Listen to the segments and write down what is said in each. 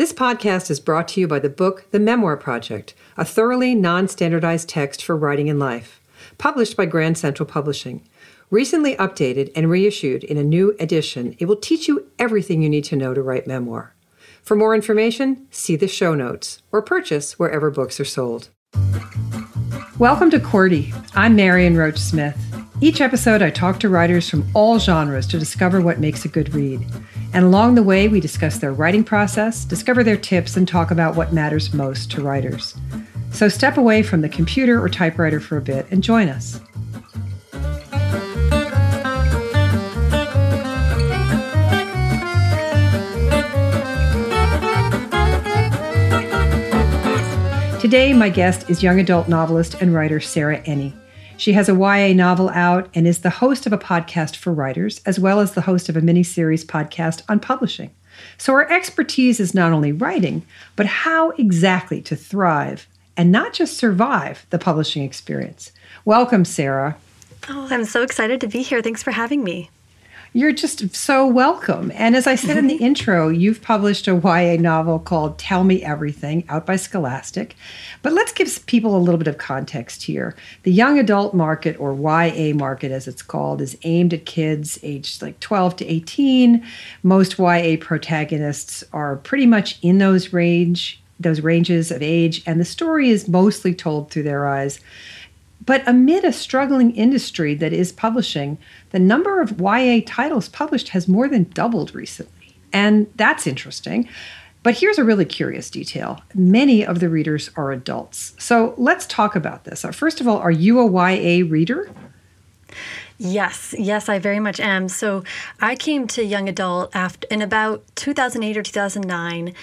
This podcast is brought to you by the book The Memoir Project, a thoroughly non standardized text for writing in life, published by Grand Central Publishing. Recently updated and reissued in a new edition, it will teach you everything you need to know to write memoir. For more information, see the show notes or purchase wherever books are sold. Welcome to Qwerty. I'm Marion Roach Smith. Each episode, I talk to writers from all genres to discover what makes a good read. And along the way, we discuss their writing process, discover their tips, and talk about what matters most to writers. So step away from the computer or typewriter for a bit and join us. Today, my guest is young adult novelist and writer Sarah Enni. She has a YA novel out and is the host of a podcast for writers, as well as the host of a mini-series podcast on publishing. So her expertise is not only writing, but how exactly to thrive and not just survive the publishing experience. Welcome, Sarah. Oh, I'm so excited to be here. Thanks for having me. You're just so welcome. And as I said in the mm-hmm. intro, you've published a YA novel called Tell Me Everything out by Scholastic. But let's give people a little bit of context here. The young adult market, or YA market as it's called, is aimed at kids aged like 12 to 18. Most YA protagonists are pretty much in those range those ranges of age and the story is mostly told through their eyes. But amid a struggling industry that is publishing, the number of YA titles published has more than doubled recently. And that's interesting. But here's a really curious detail many of the readers are adults. So let's talk about this. Uh, first of all, are you a YA reader? Yes, yes, I very much am. So I came to young adult after in about 2008 or 2009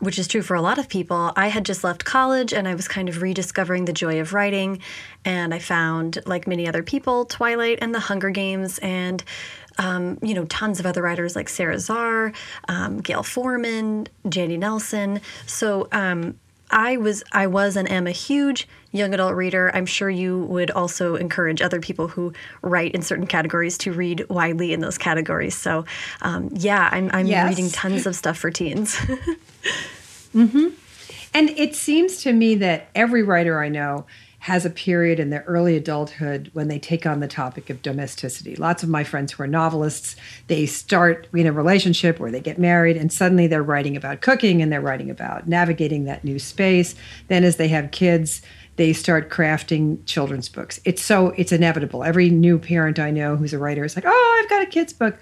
which is true for a lot of people, I had just left college and I was kind of rediscovering the joy of writing. And I found, like many other people, Twilight and The Hunger Games and um, you know, tons of other writers like Sara Zarr, um, Gayle Forman, Jandy Nelson. So um, I was, I was, and am a huge young adult reader. I'm sure you would also encourage other people who write in certain categories to read widely in those categories. So, um, yeah, I'm, I'm yes. reading tons of stuff for teens. mm-hmm. And it seems to me that every writer I know has a period in their early adulthood when they take on the topic of domesticity. Lots of my friends who are novelists, they start in a relationship or they get married and suddenly they're writing about cooking and they're writing about navigating that new space. Then as they have kids, they start crafting children's books. It's so it's inevitable. Every new parent I know who's a writer is like, "Oh, I've got a kids book."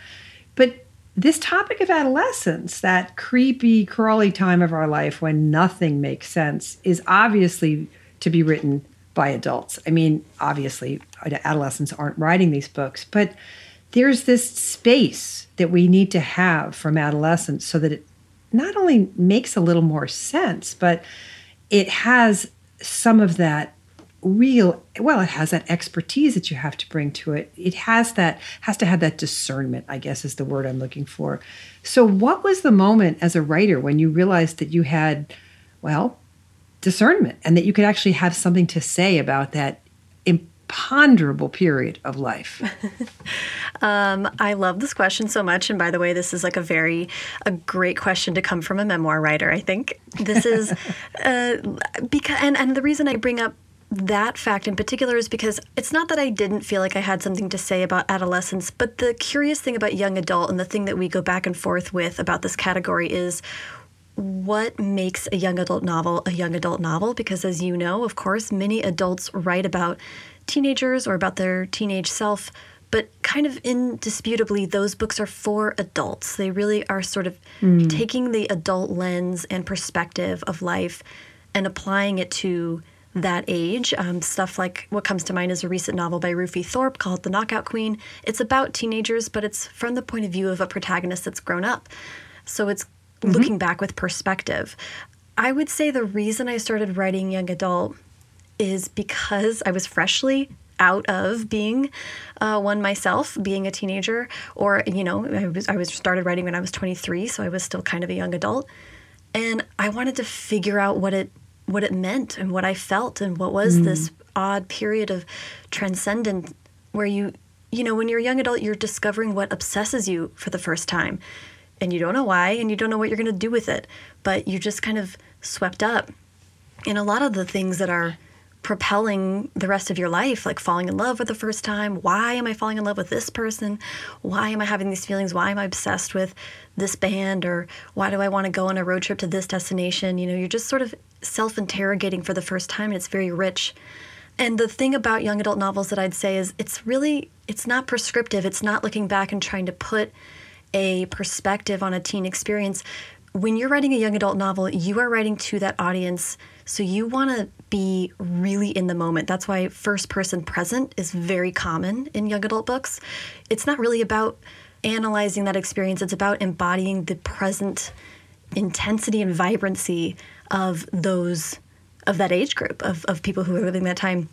But this topic of adolescence, that creepy, crawly time of our life when nothing makes sense, is obviously to be written by adults. I mean, obviously, adolescents aren't writing these books, but there's this space that we need to have from adolescence so that it not only makes a little more sense, but it has some of that real well it has that expertise that you have to bring to it it has that has to have that discernment i guess is the word i'm looking for so what was the moment as a writer when you realized that you had well discernment and that you could actually have something to say about that imponderable period of life? um, I love this question so much. And by the way, this is like a very a great question to come from a memoir writer. I think this is uh, because and and the reason I bring up that fact in particular is because it's not that I didn't feel like I had something to say about adolescence, but the curious thing about young adult and the thing that we go back and forth with about this category is what makes a young adult novel a young adult novel because as you know of course many adults write about teenagers or about their teenage self but kind of indisputably those books are for adults they really are sort of mm. taking the adult lens and perspective of life and applying it to that age. Um, stuff like what comes to mind is a recent novel by Rufi Thorpe called The Knockout Queen. It's about teenagers, but it's from the point of view of a protagonist that's grown up. So it's mm-hmm. looking back with perspective. I would say the reason I started writing young adult is because I was freshly out of being uh, one myself, being a teenager, or you know, I was I was started writing when I was 23, so I was still kind of a young adult, and I wanted to figure out what it what it meant and what I felt and what was mm. this odd period of transcendent where you you know when you're a young adult you're discovering what obsesses you for the first time and you don't know why and you don't know what you're going to do with it, but you're just kind of swept up in a lot of the things that are propelling the rest of your life, like falling in love for the first time. Why am I falling in love with this person? Why am I having these feelings? Why am I obsessed with this band? Or why do I want to go on a road trip to this destination? You know, you're just sort of self interrogating for the first time, and it's very rich. And the thing about young adult novels that I'd say is it's really it's not prescriptive. It's not looking back and trying to put a perspective on a teen experience. When you're writing a young adult novel, you are writing to that audience so you want to be really in the moment. That's why first person present is very common in young adult books. It's not really about analyzing that experience, it's about embodying the present intensity and vibrancy of those of that age group of, of people who are living that time.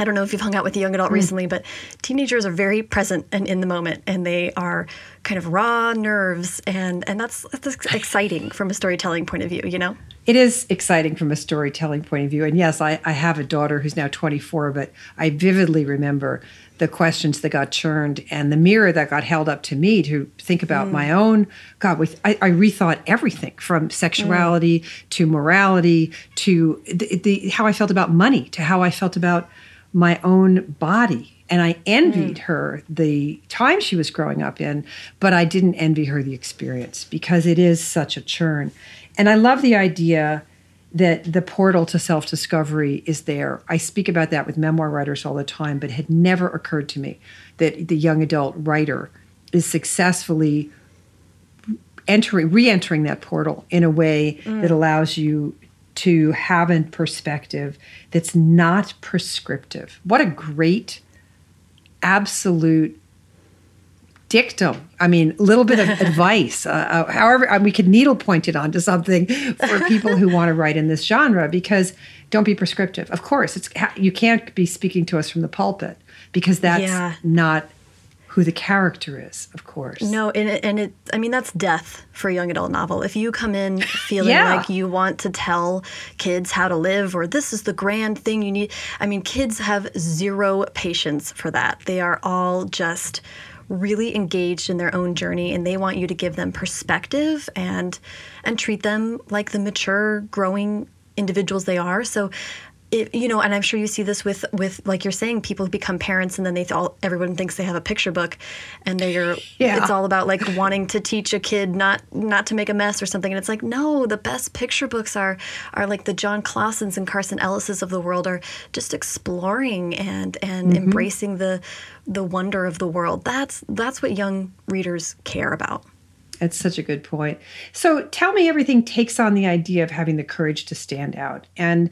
I don't know if you've hung out with a young adult mm. recently, but teenagers are very present and in the moment, and they are kind of raw nerves, and and that's that's exciting from a storytelling point of view. You know, it is exciting from a storytelling point of view. And yes, I, I have a daughter who's now 24, but I vividly remember the questions that got churned and the mirror that got held up to me to think about mm. my own god with I, I, rethought everything from sexuality mm. to morality to the, the, how i felt about money to how i felt about my own body. And I envied mm. her the time she was growing up in, but I didn't envy her the experience because it is such a churn. And I love the idea that the portal to self discovery is there. I speak about that with memoir writers all the time, but it had never occurred to me that the young adult writer is successfully entering re-entering that portal in a way mm. that allows you to have a perspective that's not prescriptive. What a great, absolute dictum. I mean, a little bit of advice. Uh, uh, however, uh, we could needle point it onto something for people who want to write in this genre because don't be prescriptive. Of course, it's you can't be speaking to us from the pulpit because that's yeah. not who the character is, of course. No, and it, and it, I mean, that's death for a young adult novel. If you come in feeling yeah. like you want to tell kids how to live or this is the grand thing you need, I mean, kids have zero patience for that. They are all just really engaged in their own journey and they want you to give them perspective and and treat them like the mature growing individuals they are so it, you know, and I'm sure you see this with with like you're saying, people become parents and then they all everyone thinks they have a picture book, and they're yeah. it's all about like wanting to teach a kid not not to make a mess or something, and it's like no, the best picture books are are like the Jon Klassens and Carson Ellis's of the world are just exploring and and mm-hmm. embracing the the wonder of the world. That's that's what young readers care about. It's such a good point. So tell me, everything takes on the idea of having the courage to stand out and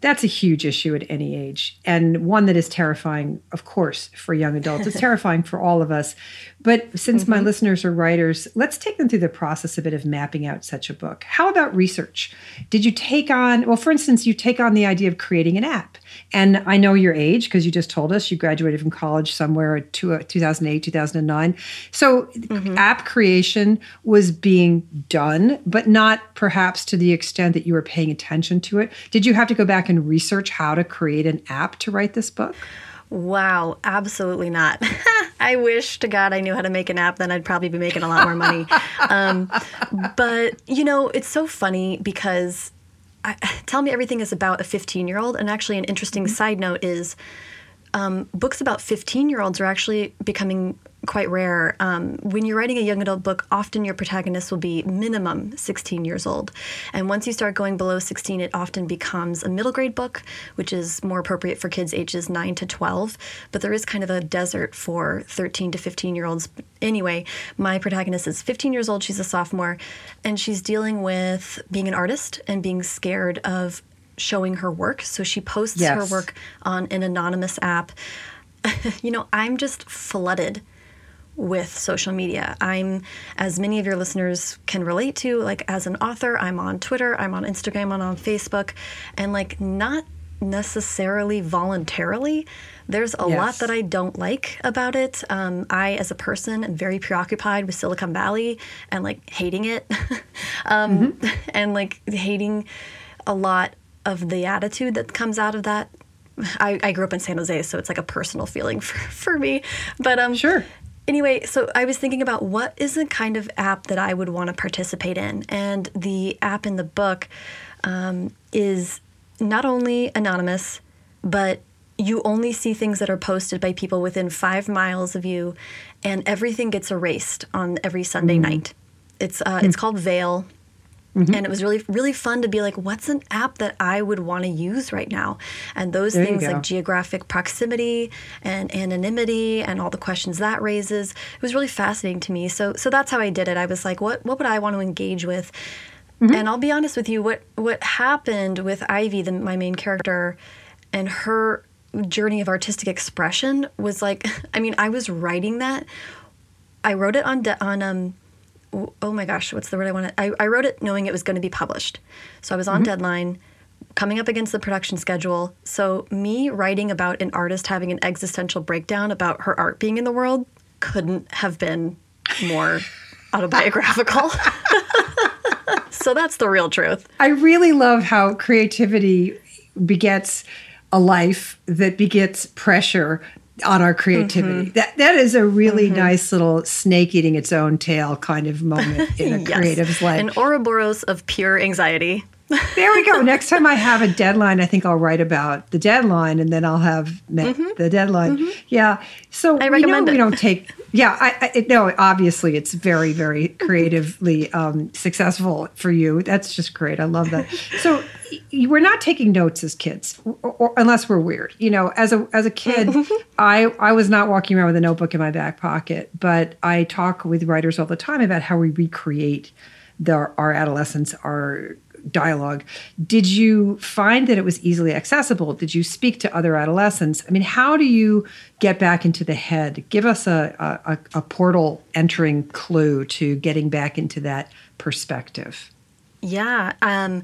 that's a huge issue at any age and one that is terrifying of course for young adults. It's terrifying for all of us. But since mm-hmm. my listeners are writers let's take them through the process a bit of mapping out such a book. How about research? Did you take on well for instance you take on the idea of creating an app and I know your age because you just told us you graduated from college somewhere to 2008, 2009. So mm-hmm. app creation was being done, but not perhaps to the extent that you were paying attention to it. Did you have to go back and research how to create an app to write this book? Wow, absolutely not. I wish to God I knew how to make an app, then I'd probably be making a lot more money. Um, but, you know, it's so funny because I, Tell Me Everything is about a 15 year old. And actually, an interesting mm-hmm. side note is um, books about 15 year olds are actually becoming quite rare. Um, when you're writing a young adult book, often your protagonist will be minimum 16 years old. And once you start going below 16, it often becomes a middle grade book, which is more appropriate for kids ages 9 to 12. But there is kind of a desert for 13 to 15 year olds. Anyway, my protagonist is 15 years old. She's a sophomore, and she's dealing with being an artist and being scared of showing her work. So she posts yes. her work on an anonymous app. you know, I'm just flooded with social media. I'm, as many of your listeners can relate to, like as an author, I'm on Twitter, I'm on Instagram, I'm on Facebook, and like not necessarily voluntarily. There's a yes. lot that I don't like about it. Um, I, as a person, am very preoccupied with Silicon Valley and like hating it, um, mm-hmm. and like hating a lot of the attitude that comes out of that. I, I, grew up in San Jose, so it's like a personal feeling for, for me. But um, sure anyway, so I was thinking about what is the kind of app that I would want to participate in, and the app in the book um, is not only anonymous, but you only see things that are posted by people within five miles of you, and everything gets erased on every Sunday mm-hmm. night. It's uh, mm-hmm. it's called Veil. Mm-hmm. And it was really, really fun to be like, what's an app that I would want to use right now? And those there things like geographic proximity and anonymity and all the questions that raises, it was really fascinating to me. So, so that's how I did it. I was like, what, what would I want to engage with? Mm-hmm. And I'll be honest with you, what, what happened with Ivy, the, my main character, and her journey of artistic expression was like, I mean, I was writing that. I wrote it on, de- on, um, oh my gosh, what's the word I wanted? I, I wrote it knowing it was going to be published. So I was on mm-hmm. deadline, coming up against the production schedule. So me writing about an artist having an existential breakdown about her art being in the world couldn't have been more autobiographical. so that's the real truth. I really love how creativity begets a life that begets pressure on our creativity. Mm-hmm. That that is a really mm-hmm. nice little snake eating its own tail kind of moment in a yes. creative's life. An Ouroboros of pure anxiety. There we go. Next time I have a deadline, I think I'll write about the deadline, and then I'll have met mm-hmm. the deadline. Mm-hmm. Yeah. So I we know it. we don't take. Yeah, I, I no. Obviously, it's very, very creatively um, successful for you. That's just great. I love that. So we're not taking notes as kids, or, or, unless we're weird. You know, as a as a kid, I I was not walking around with a notebook in my back pocket, but I talk with writers all the time about how we recreate the, our adolescence, our dialogue. Did you find that it was easily accessible? Did you speak to other adolescents? I mean, how do you get back into the head? Give us a, a, a portal entering clue to getting back into that perspective. Yeah. Um,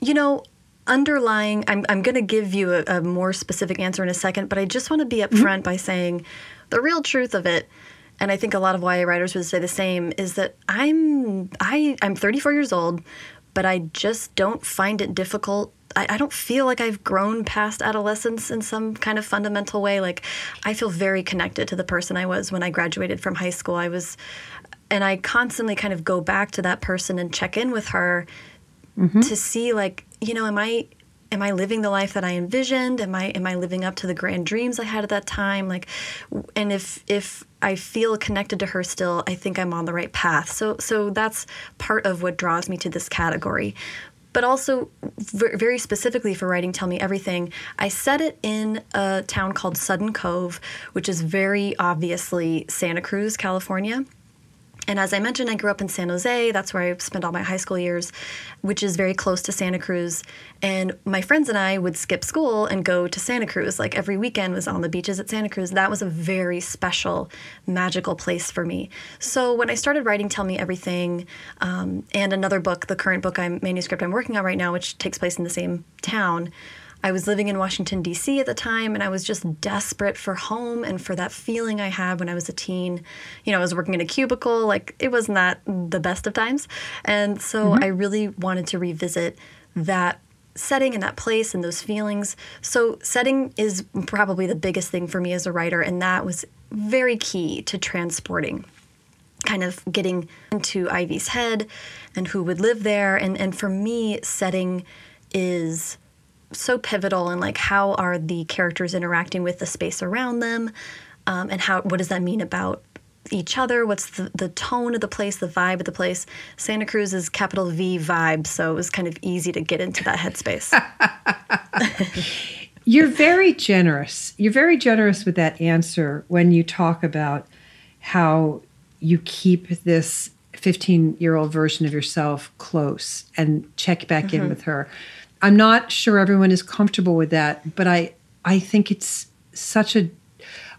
you know, underlying, I'm, I'm going to give you a, a, more specific answer in a second, but I just want to be upfront mm-hmm. by saying the real truth of it and I think a lot of YA writers would say the same is that I'm I I'm 34 years old but I just don't find it difficult. I, I, don't feel like I've grown past adolescence in some kind of fundamental way. Like, I feel very connected to the person I was when I graduated from high school. I was, and I constantly kind of go back to that person and check in with her mm-hmm. to see, like, you know, am I am I living the life that I envisioned? Am I am I living up to the grand dreams I had at that time? Like, and if if I feel connected to her still, I think I'm on the right path. So so that's part of what draws me to this category. But also, very specifically for writing Tell Me Everything, I set it in a town called Sudden Cove, which is very obviously Santa Cruz, California. And as I mentioned, I grew up in San Jose. That's where I spent all my high school years, which is very close to Santa Cruz. And my friends and I would skip school and go to Santa Cruz. Like every weekend was on the beaches at Santa Cruz. That was a very special, magical place for me. So when I started writing Tell Me Everything um, and another book, the current book I'm manuscript I'm working on right now, which takes place in the same town, I was living in Washington, D.C. at the time, and I was just desperate for home and for that feeling I had when I was a teen. You know, I was working in a cubicle, like, it was not the best of times. And so mm-hmm. I really wanted to revisit that setting and that place and those feelings. So, setting is probably the biggest thing for me as a writer, and that was very key to transporting kind of getting into Ivy's head and who would live there. And, and for me, setting is so pivotal in like how are the characters interacting with the space around them um, and how what does that mean about each other? What's the, the tone of the place the vibe of the place? Santa cruz is capital v vibe so it was kind of easy to get into that headspace. You're very generous. You're very generous with that answer when you talk about how you keep this 15 year old version of yourself close and check back mm-hmm. in with her I'm not sure everyone is comfortable with that, but I I think it's such a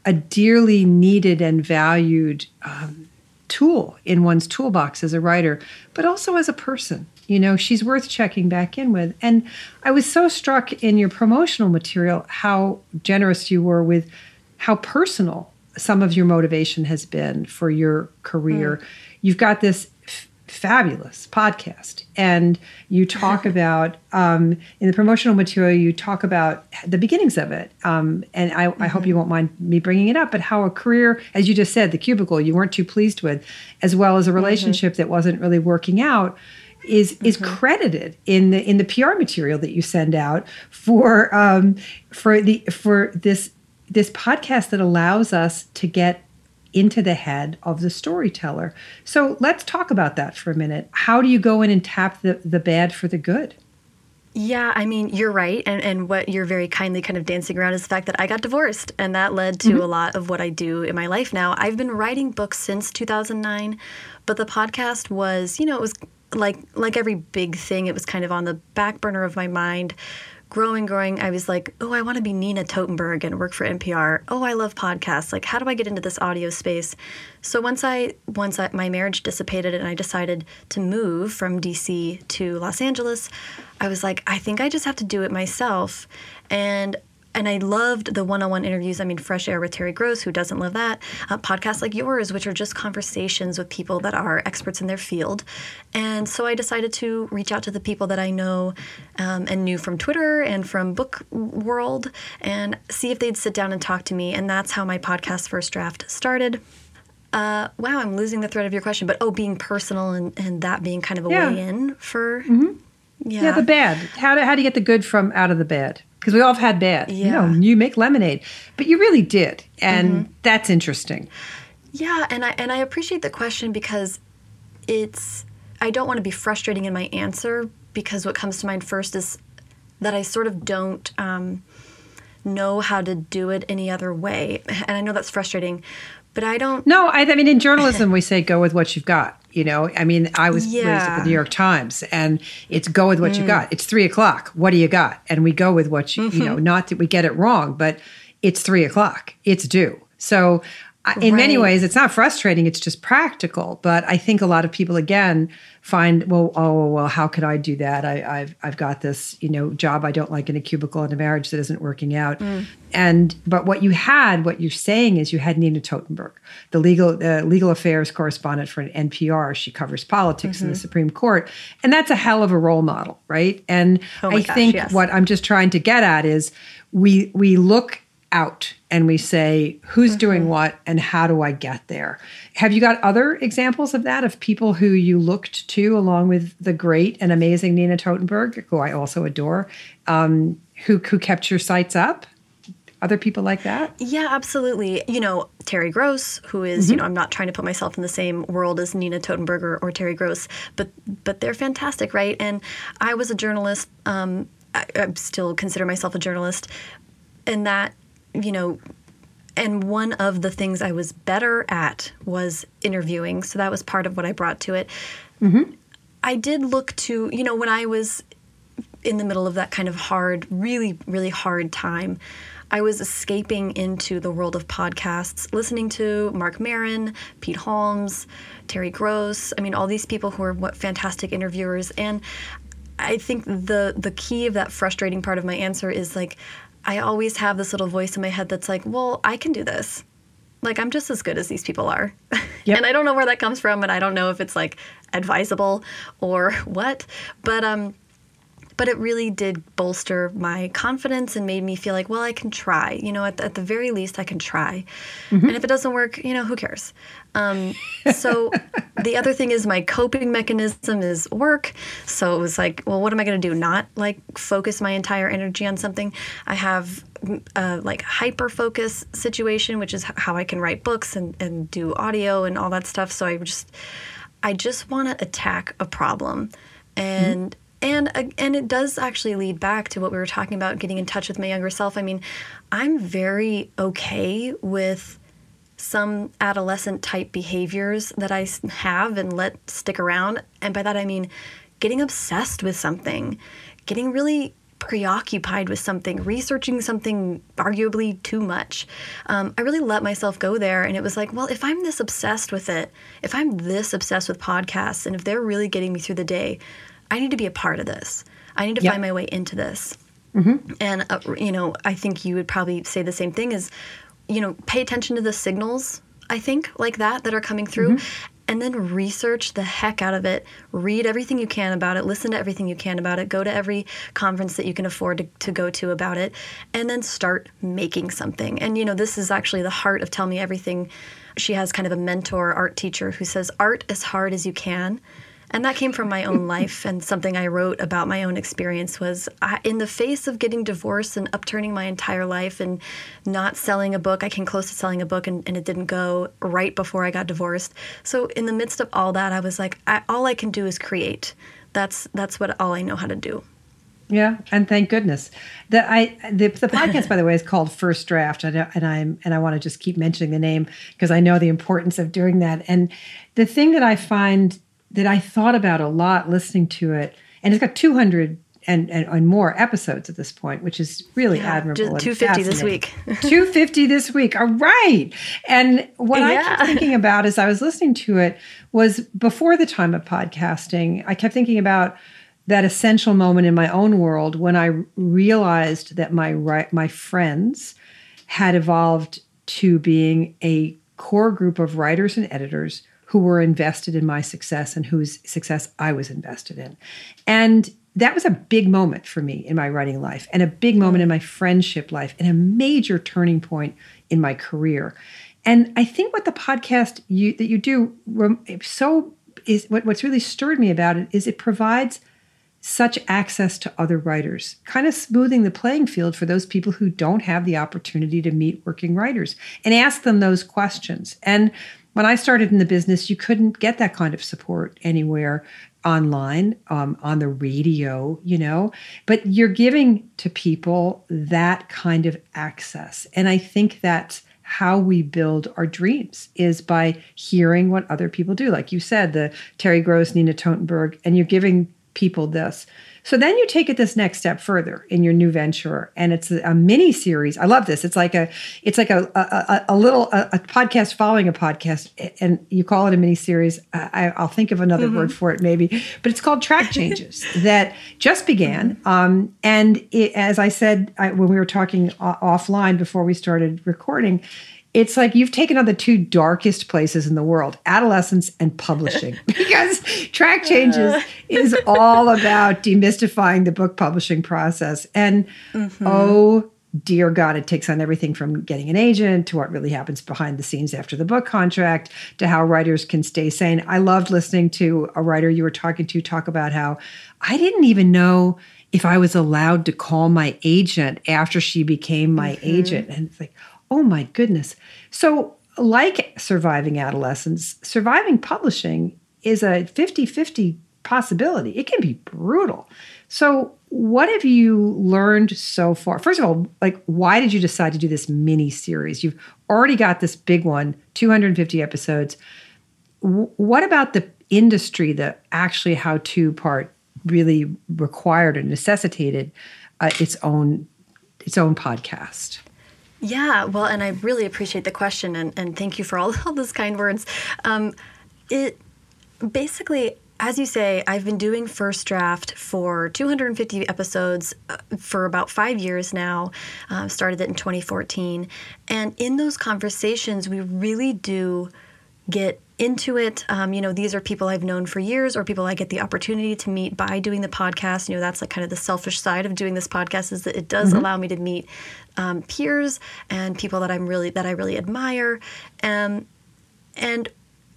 a dearly needed and valued um, tool in one's toolbox as a writer, but also as a person. You know, she's worth checking back in with. And I was so struck in your promotional material how generous you were with how personal some of your motivation has been for your career. Mm. You've got this fabulous podcast. And you talk about, um, in the promotional material, you talk about the beginnings of it. Um, and I, mm-hmm. I, hope you won't mind me bringing it up, but how a career, as you just said, the cubicle you weren't too pleased with, as well as a mm-hmm. relationship mm-hmm. that wasn't really working out. Is, is mm-hmm. credited in the in the PR material that you send out for um, for the for this this podcast that allows us to get into the head of the storyteller. So let's talk about that for a minute. How do you go in and tap the, the bad for the good? Yeah, I mean, you're right. And, and what you're very kindly kind of dancing around is the fact that I got divorced. And that led to mm-hmm. a lot of what I do in my life now. I've been writing books since 2009, but the podcast was, you know, it was like like every big thing, it was kind of on the back burner of my mind growing, growing, I was like, oh, I want to be Nina Totenberg and work for NPR. Oh, I love podcasts. Like, how do I get into this audio space? So once I once I, my marriage dissipated and I decided to move from DC to Los Angeles, I was like, I think I just have to do it myself. And and I loved the one-on-one interviews. I mean, Fresh Air with Terry Gross, who doesn't love that? Uh, podcasts like yours, which are just conversations with people that are experts in their field. And so I decided to reach out to the people that I know um, and knew from Twitter and from Book World, and see if they'd sit down and talk to me. And that's how my podcast First Draft started. Uh, wow, I'm losing the thread of your question, but oh, being personal and, and that being kind of a yeah. way in for. Mm-hmm. Yeah. yeah, the bad. How do, how do you get the good from out of the bad? because we all have had bad. Yeah. You know, you make lemonade, but you really did, and mm-hmm. that's interesting. Yeah, and I and I appreciate the question because it's I don't want to be frustrating in my answer because what comes to mind first is that I sort of don't um, know how to do it any other way, and I know that's frustrating, but I don't. No, I, I mean in journalism we say go with what you've got. You know, I mean, I was yeah. raised at the New York Times, and it's go with what mm. you got. It's three o'clock. What do you got? And we go with what you, mm-hmm. you know. Mm-hmm. Not that we get it wrong, but it's three o'clock. It's due. So, in right. many ways, it's not frustrating. It's just practical. But I think a lot of people, again, find well oh well how could i do that I, have I've got this you know job i don't like in a cubicle in a marriage that isn't working out mm. and but what you had what you're saying is you had nina totenberg the legal uh, legal affairs correspondent for an npr she covers politics mm-hmm. in the mm-hmm. supreme court and that's a hell of a role model right and oh i gosh, think yes. what i'm just trying to get at is we we look out and we say who's mm-hmm. doing what and how do I get there. Have you got other examples of that of people who you looked to along with the great and amazing Nina Totenberg, who I also adore, um, who who kept your sights up? Other people like that? Yeah, absolutely. You know, Terry Gross, who is, mm-hmm. you know, I'm not trying to put myself in the same world as Nina Totenberg or, or Terry Gross, but but they're fantastic, right? And I was a journalist. Um, I, I still consider myself a journalist, and that you know, and one of the things I was better at was interviewing. So that was part of what I brought to it. Mm-hmm. I did look to, you know, when I was in the middle of that kind of hard, really, really hard time, I was escaping into the world of podcasts, listening to Marc Maron, Pete Holmes, Terry Gross. I mean, all these people who are what fantastic interviewers. And I think the the key of that frustrating part of my answer is like I always have this little voice in my head that's like, well, I can do this. Like, I'm just as good as these people are. Yep. and I don't know where that comes from, and I don't know if it's like advisable or what. But um, but it really did bolster my confidence and made me feel like, well, I can try. You know, at, at the very least, I can try. Mm-hmm. And if it doesn't work, you know, who cares? Um, so the other thing is my coping mechanism is work. So it was like, well, what am I going to do? Not like focus my entire energy on something. I have a like hyper focus situation, which is how I can write books and, and do audio and all that stuff. So I just, I just want to attack a problem. And mm-hmm and uh, and it does actually lead back to what we were talking about getting in touch with my younger self i mean i'm very okay with some adolescent type behaviors that i have and let stick around and by that i mean getting obsessed with something getting really preoccupied with something, researching something arguably too much. Um, I really let myself go there. And it was like, well, if I'm this obsessed with it, if I'm this obsessed with podcasts, and if they're really getting me through the day, I need to be a part of this. I need to yep. find my way into this. Mm-hmm. And, uh, you know, I think you would probably say the same thing is, you know, pay attention to the signals, I think, like that, that are coming through. Mm-hmm. and then research the heck out of it. Read everything you can about it, listen to everything you can about it, go to every conference that you can afford to, to go to about it, and then start making something. And, you know, this is actually the heart of Tell Me Everything. She has kind of a mentor art teacher who says, Art as hard as you can and that came from my own life and something i wrote about my own experience was I, in the face of getting divorced and upturning my entire life and not selling a book i came close to selling a book and, and it didn't go right before i got divorced so in the midst of all that i was like I, all i can do is create that's that's what all i know how to do yeah, and thank goodness. The I the, the podcast, by the way, is called First Draft, and, and I'm and I want to just keep mentioning the name because I know the importance of doing that. And the thing that I find that I thought about a lot listening to it. And it's got 200 and, and, and more episodes at this point, which is really yeah, admirable. 250 this week. 250 this week. All right. And what yeah. I kept thinking about as I was listening to it was before the time of podcasting, I kept thinking about that essential moment in my own world when I realized that my my friends had evolved to being a core group of writers and editors who were invested in my success and whose success I was invested in. And that was a big moment for me in my writing life and a big moment in my friendship life and a major turning point in my career. And I think what the podcast you that you do so is what, what's really stirred me about it is it provides such access to other writers, kind of smoothing the playing field for those people who don't have the opportunity to meet working writers and ask them those questions. And when I started in the business, you couldn't get that kind of support anywhere online, um, on the radio, you know, but you're giving to people that kind of access. And I think that's how we build our dreams is by hearing what other people do. Like you said, the Terry Gross, Nina Totenberg, and you're giving people this. So then you take it this next step further in your new venture, and it's a, a mini series. I love this. It's like a it's like a a, a little a, a, podcast following a podcast, and you call it a mini series. I, will think of another mm-hmm. word for it maybe, but it's called Track Changes that just began. Um, and it, as I said I, when we were talking offline before we started recording, it's like you've taken on the two darkest places in the world adolescence and publishing. Because track changes is all about demystifying the book publishing process. And mm-hmm. oh dear god it takes on everything from getting an agent to what really happens behind the scenes after the book contract to how writers can stay sane. I loved listening to a writer you were talking to talk about how i didn't even know if i was allowed to call my agent after she became my mm-hmm. agent. And it's like Oh my goodness. So, like surviving adolescence, surviving publishing is a 50 50 possibility. It can be brutal. So, what have you learned so far? First of all, like, why did you decide to do this mini series? You've already got this big one, 250 episodes. What about the industry, the actually how to part, really required and necessitated uh, its own its own podcast? Yeah, well, and I really appreciate the question, and, and thank you for all, all those kind words. Um, it basically, as you say, I've been doing First Draft for 250 episodes uh, for about five years now. Uh, started it in 2014. And in those conversations, we really do get into it. Um, you know, these are people I've known for years or people I get the opportunity to meet by doing the podcast. You know, that's like kind of the selfish side of doing this podcast is that it does mm-hmm. allow me to meet um, peers and people that I'm really that I really admire. Um, and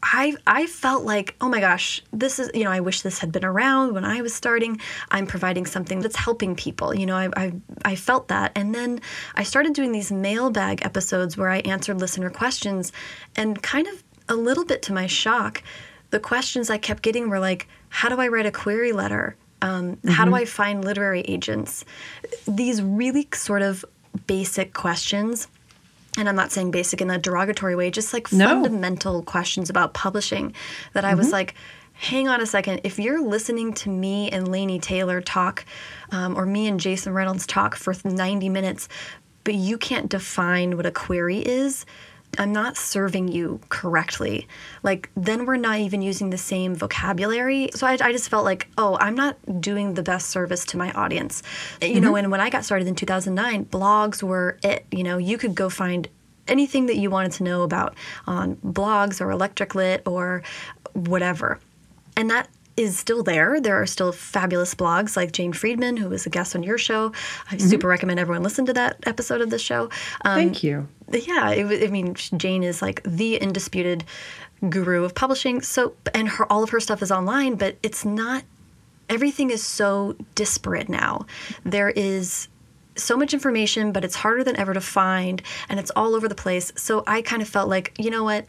I I felt like, oh my gosh, this is you know I wish this had been around when I was starting. I'm providing something that's helping people. You know, I I, I felt that, and then I started doing these mailbag episodes where I answered listener questions, and kind of a little bit to my shock, the questions I kept getting were like, how do I write a query letter? Um, mm-hmm. How do mm-hmm. I find literary agents? These really sort of basic questions. And I'm not saying basic in a derogatory way, just like no. fundamental questions about publishing that I mm-hmm. was like, hang on a second. If you're listening to me and Laini Taylor talk, um, or me and Jason Reynolds talk for 90 minutes, but you can't define what a query is, I'm not serving you correctly. Like, then we're not even using the same vocabulary. So I, I just felt like, oh, I'm not doing the best service to my audience. You mm-hmm. know, and when I got started in 2009, blogs were it. You know, you could go find anything that you wanted to know about on blogs or Electric Lit or whatever. And that is still there. There are still fabulous blogs like Jane Friedman, who was a guest on your show. I mm-hmm. super recommend everyone listen to that episode of the show. Um, Thank you. Yeah, it, I mean, Jane is like the undisputed guru of publishing. So, and her all of her stuff is online, but it's not. Everything is so disparate now. There is so much information, but it's harder than ever to find, and it's all over the place. So I kind of felt like, you know what?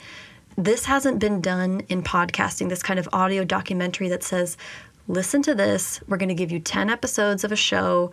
This hasn't been done in podcasting, this kind of audio documentary that says, listen to this. We're going to give you 10 episodes of a show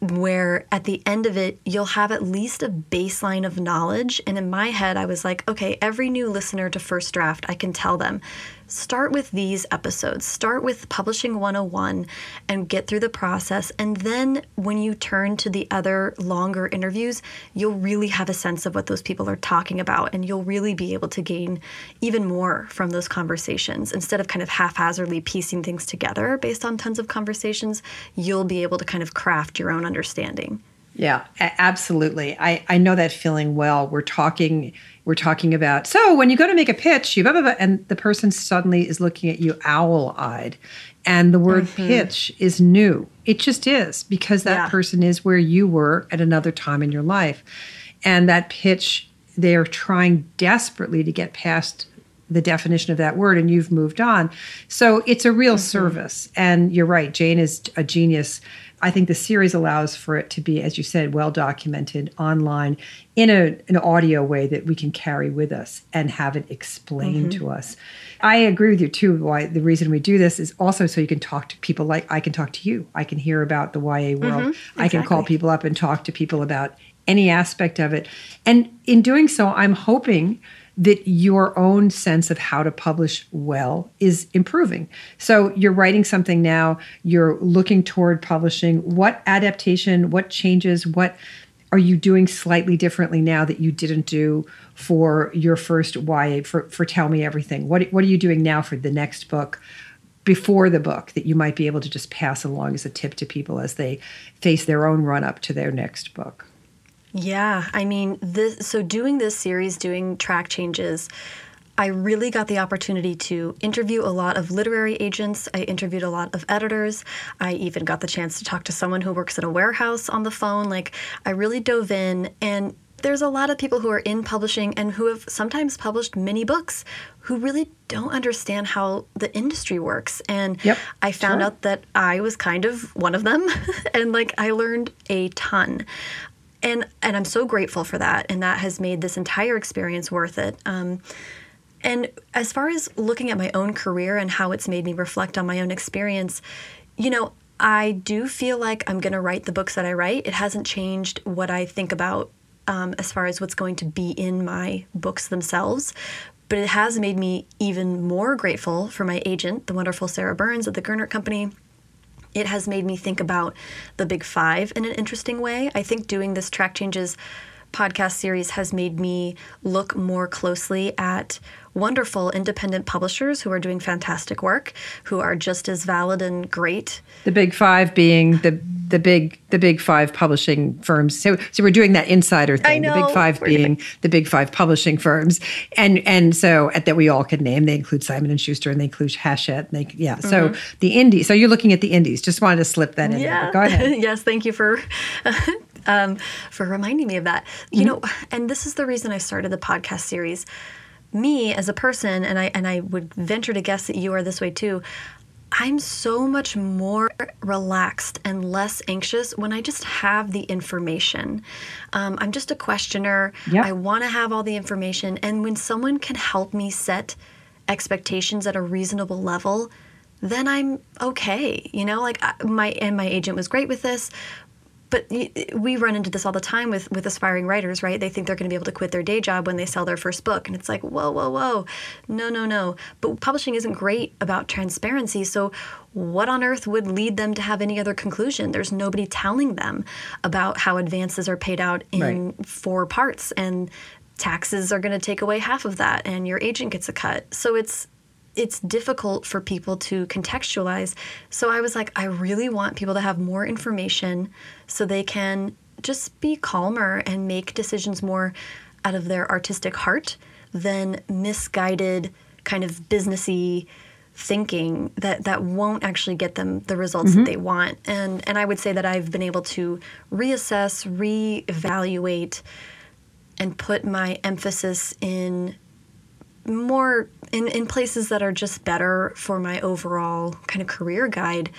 where at the end of it, you'll have at least a baseline of knowledge. And in my head, I was like, okay, every new listener to First Draft, I can tell them start with these episodes. Start with Publishing 101 and get through the process. And then when you turn to the other longer interviews, you'll really have a sense of what those people are talking about. And you'll really be able to gain even more from those conversations. Instead of kind of haphazardly piecing things together based on tons of conversations, you'll be able to kind of craft your own understanding. Yeah, absolutely. I, I know that feeling well. We're talking we're talking about so when you go to make a pitch, you blah, blah, blah, and the person suddenly is looking at you owl eyed, and the word mm-hmm. pitch is new. It just is because that yeah. person is where you were at another time in your life, and that pitch they're trying desperately to get past the definition of that word and you've moved on. So it's a real mm-hmm. service. And you're right, Jane is a genius I think the series allows for it to be, as you said, well documented online in a, an audio way that we can carry with us and have it explained mm-hmm. to us. I agree with you too. Why the reason we do this is also so you can talk to people like I can talk to you. I can hear about the YA world. Mm-hmm. Exactly. I can call people up and talk to people about any aspect of it. And in doing so, I'm hoping that your own sense of how to publish well is improving. So you're writing something now, you're looking toward publishing. What adaptation, what changes, what are you doing slightly differently now that you didn't do for your first YA for, for Tell Me Everything? What, what are you doing now for the next book? before the book that you might be able to just pass along as a tip to people as they face their own run up to their next book? Yeah, I mean, this, so doing this series, doing track changes, I really got the opportunity to interview a lot of literary agents. I interviewed a lot of editors. I even got the chance to talk to someone who works at a warehouse on the phone. Like, I really dove in, and there's a lot of people who are in publishing and who have sometimes published many books who really don't understand how the industry works. And yep, I found sure. out that I was kind of one of them. and like, I learned a ton and and I'm so grateful for that, and that has made this entire experience worth it. Um, and as far as looking at my own career and how it's made me reflect on my own experience, you know, I do feel like I'm going to write the books that I write. It hasn't changed what I think about um, as far as what's going to be in my books themselves. But it has made me even more grateful for my agent, the wonderful Sarah Burns at the Gernert Company, it has made me think about the big five in an interesting way. I think doing this track changes podcast series has made me look more closely at wonderful independent publishers who are doing fantastic work, who are just as valid and great. The big five being the the big the big five publishing firms. So so we're doing that insider thing. Know, the big 5 being doing... the big five publishing firms, and and so that we all can name. They include Simon and Schuster, and they include Hachette. And they yeah. Mm-hmm. So the indies. So you're looking at the indies. Just wanted to slip that in. Yeah. There. Go ahead. yes. Thank you for. um, for reminding me of that. You mm-hmm. know, and this is the reason I started the podcast series me as a person, and I and I would venture to guess that you are this way too. I'm so much more relaxed and less anxious when I just have the information. Um, I'm just a questioner. Yep. I want to have all the information. And when someone can help me set expectations at a reasonable level, then I'm okay. You know, like my and my agent was great with this, but we run into this all the time with with aspiring writers right? They think they're going to be able to quit their day job when they sell their first book and it's like whoa whoa whoa. No no no. But publishing isn't great about transparency so what on earth would lead them to have any other conclusion? There's nobody telling them about how advances are paid out in right. four parts and taxes are going to take away half of that and your agent gets a cut. So it's it's difficult for people to contextualize. So I was like, I really want people to have more information so they can just be calmer and make decisions more out of their artistic heart than misguided kind of businessy thinking that that won't actually get them the results mm-hmm. that they want and and I would say that I've been able to reassess reevaluate and put my emphasis in more in, in places that are just better for my overall kind of career guide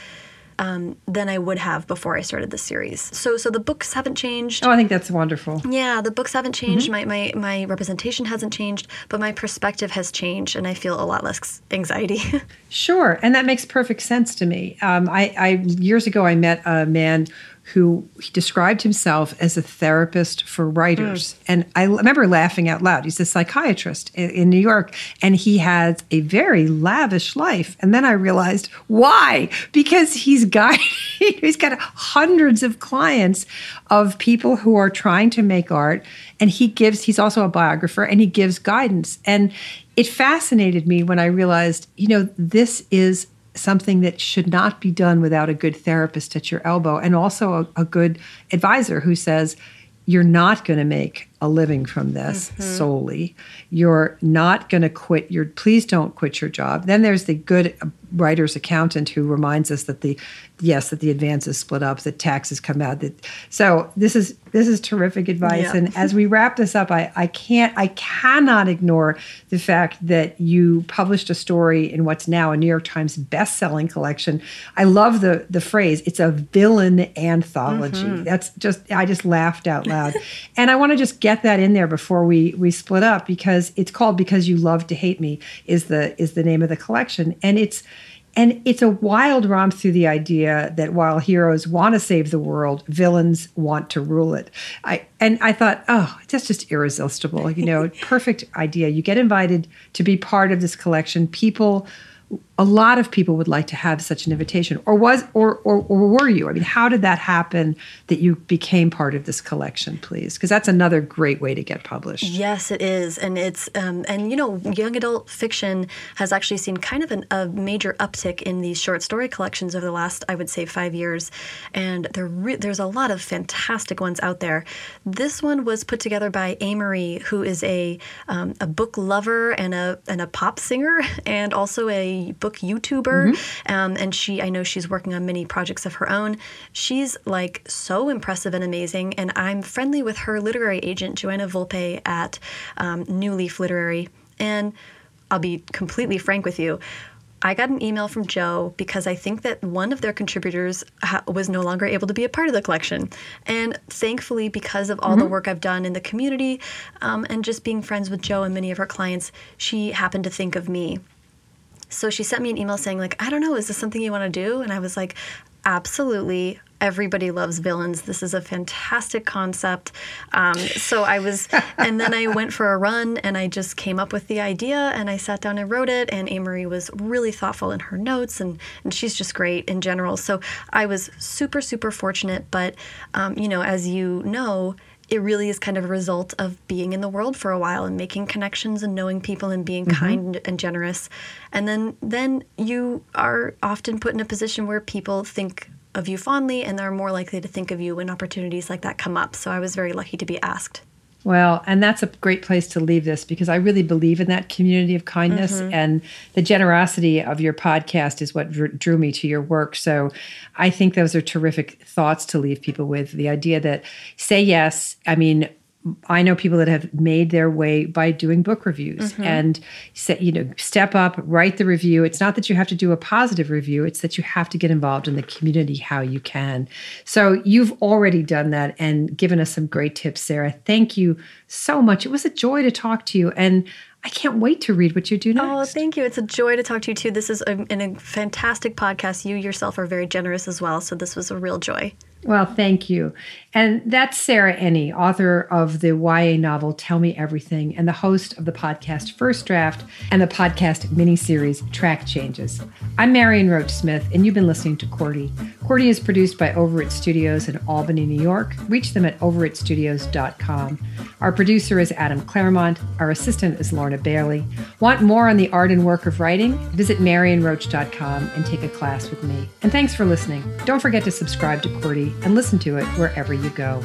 um, than I would have before I started the series. So so the books haven't changed. Oh, I think that's wonderful. Yeah, the books haven't changed. Mm-hmm. My, my my representation hasn't changed, but my perspective has changed, and I feel a lot less anxiety. sure, and that makes perfect sense to me. Um, I, I years ago I met a man who described himself as a therapist for writers. Mm. And I remember laughing out loud. He's a psychiatrist in, in, New York, and he has a very lavish life. And then I realized why? Because he's got he's got hundreds of clients of people who are trying to make art, and he gives. He's also a biographer, and he gives guidance. And it fascinated me when I realized, you know, this is something that should not be done without a good therapist at your elbow and also a, a good advisor who says you're not going to make a living from this mm-hmm. solely. You're not going to quit your please don't quit your job. Then there's the good writer's accountant who reminds us that the yes that the advances split up, that taxes come out. That so this is this is terrific advice. Yeah. And as we wrap this up, I, I can't I cannot ignore the fact that you published a story in what's now a New York Times best-selling collection. I love the the phrase. It's a villain anthology. Mm-hmm. That's just I just laughed out loud. and I want to just get that in there before we we split up because it's called Because You Love to Hate Me is the is the name of the collection. And it's and it's a wild romp through the idea that while heroes want to save the world, villains want to rule it. I and I thought, oh, that's just irresistible. You know, perfect idea. You get invited to be part of this collection. People a lot of people would like to have such an invitation. Or was or, or or were you? I mean how did that happen that you became part of this collection please? Because that's another great way to get published. Yes it is. And it's um, and you know young adult fiction has actually seen kind of an, a major uptick in these short story collections over the last i would say five years. And re- there's a lot of fantastic ones out there. This one was put together by Ameriie who is a um, a book lover and a and a pop singer and also a book YouTuber, mm-hmm. um, and she I know she's working on many projects of her own. She's like so impressive and amazing, and I'm friendly with her literary agent Joanna Volpe at um, New Leaf Literary, and I'll be completely frank with you. I got an email from Joe because I think that one of their contributors ha- was no longer able to be a part of the collection. And thankfully, because of all mm-hmm. the work I've done in the community um, and just being friends with Joe and many of her clients, she happened to think of me. So she sent me an email saying, like, I don't know, is this something you want to do? And I was like, absolutely. Everybody loves villains. This is a fantastic concept. Um, so I was, and then I went for a run and I just came up with the idea and I sat down and wrote it. And Ameriie was really thoughtful in her notes and, and she's just great in general. So I was super, super fortunate. But, um, you know, as you know, it really is kind of a result of being in the world for a while and making connections and knowing people and being mm-hmm. kind and generous. And then then you are often put in a position where people think of you fondly and they're more likely to think of you when opportunities like that come up. So I was very lucky to be asked. Well, and that's a great place to leave this because I really believe in that community of kindness mm-hmm. and the generosity of your podcast is what drew me to your work. So I think those are terrific thoughts to leave people with. The idea that say yes, I mean, I know people that have made their way by doing book reviews mm-hmm. and say, you know, step up, write the review. It's not that you have to do a positive review, it's that you have to get involved in the community how you can. So you've already done that and given us some great tips, Sarah. Thank you so much. It was a joy to talk to you. And I can't wait to read what you do next. Oh, thank you. It's a joy to talk to you too. This is a, a fantastic podcast. You yourself are very generous as well. So this was a real joy. Well, thank you. And that's Sarah Enni, author of the YA novel Tell Me Everything and the host of the podcast First Draft and the podcast miniseries Track Changes. I'm Marion Roach Smith, and you've been listening to Qwerty. Qwerty is produced by Overit Studios in Albany, New York. Reach them at overitstudios.com. Our producer is Adam Claremont. Our assistant is Lorna Bailey. Want more on the art and work of writing? Visit marionroach.com and take a class with me. And thanks for listening. Don't forget to subscribe to QWERTY and listen to it wherever you go.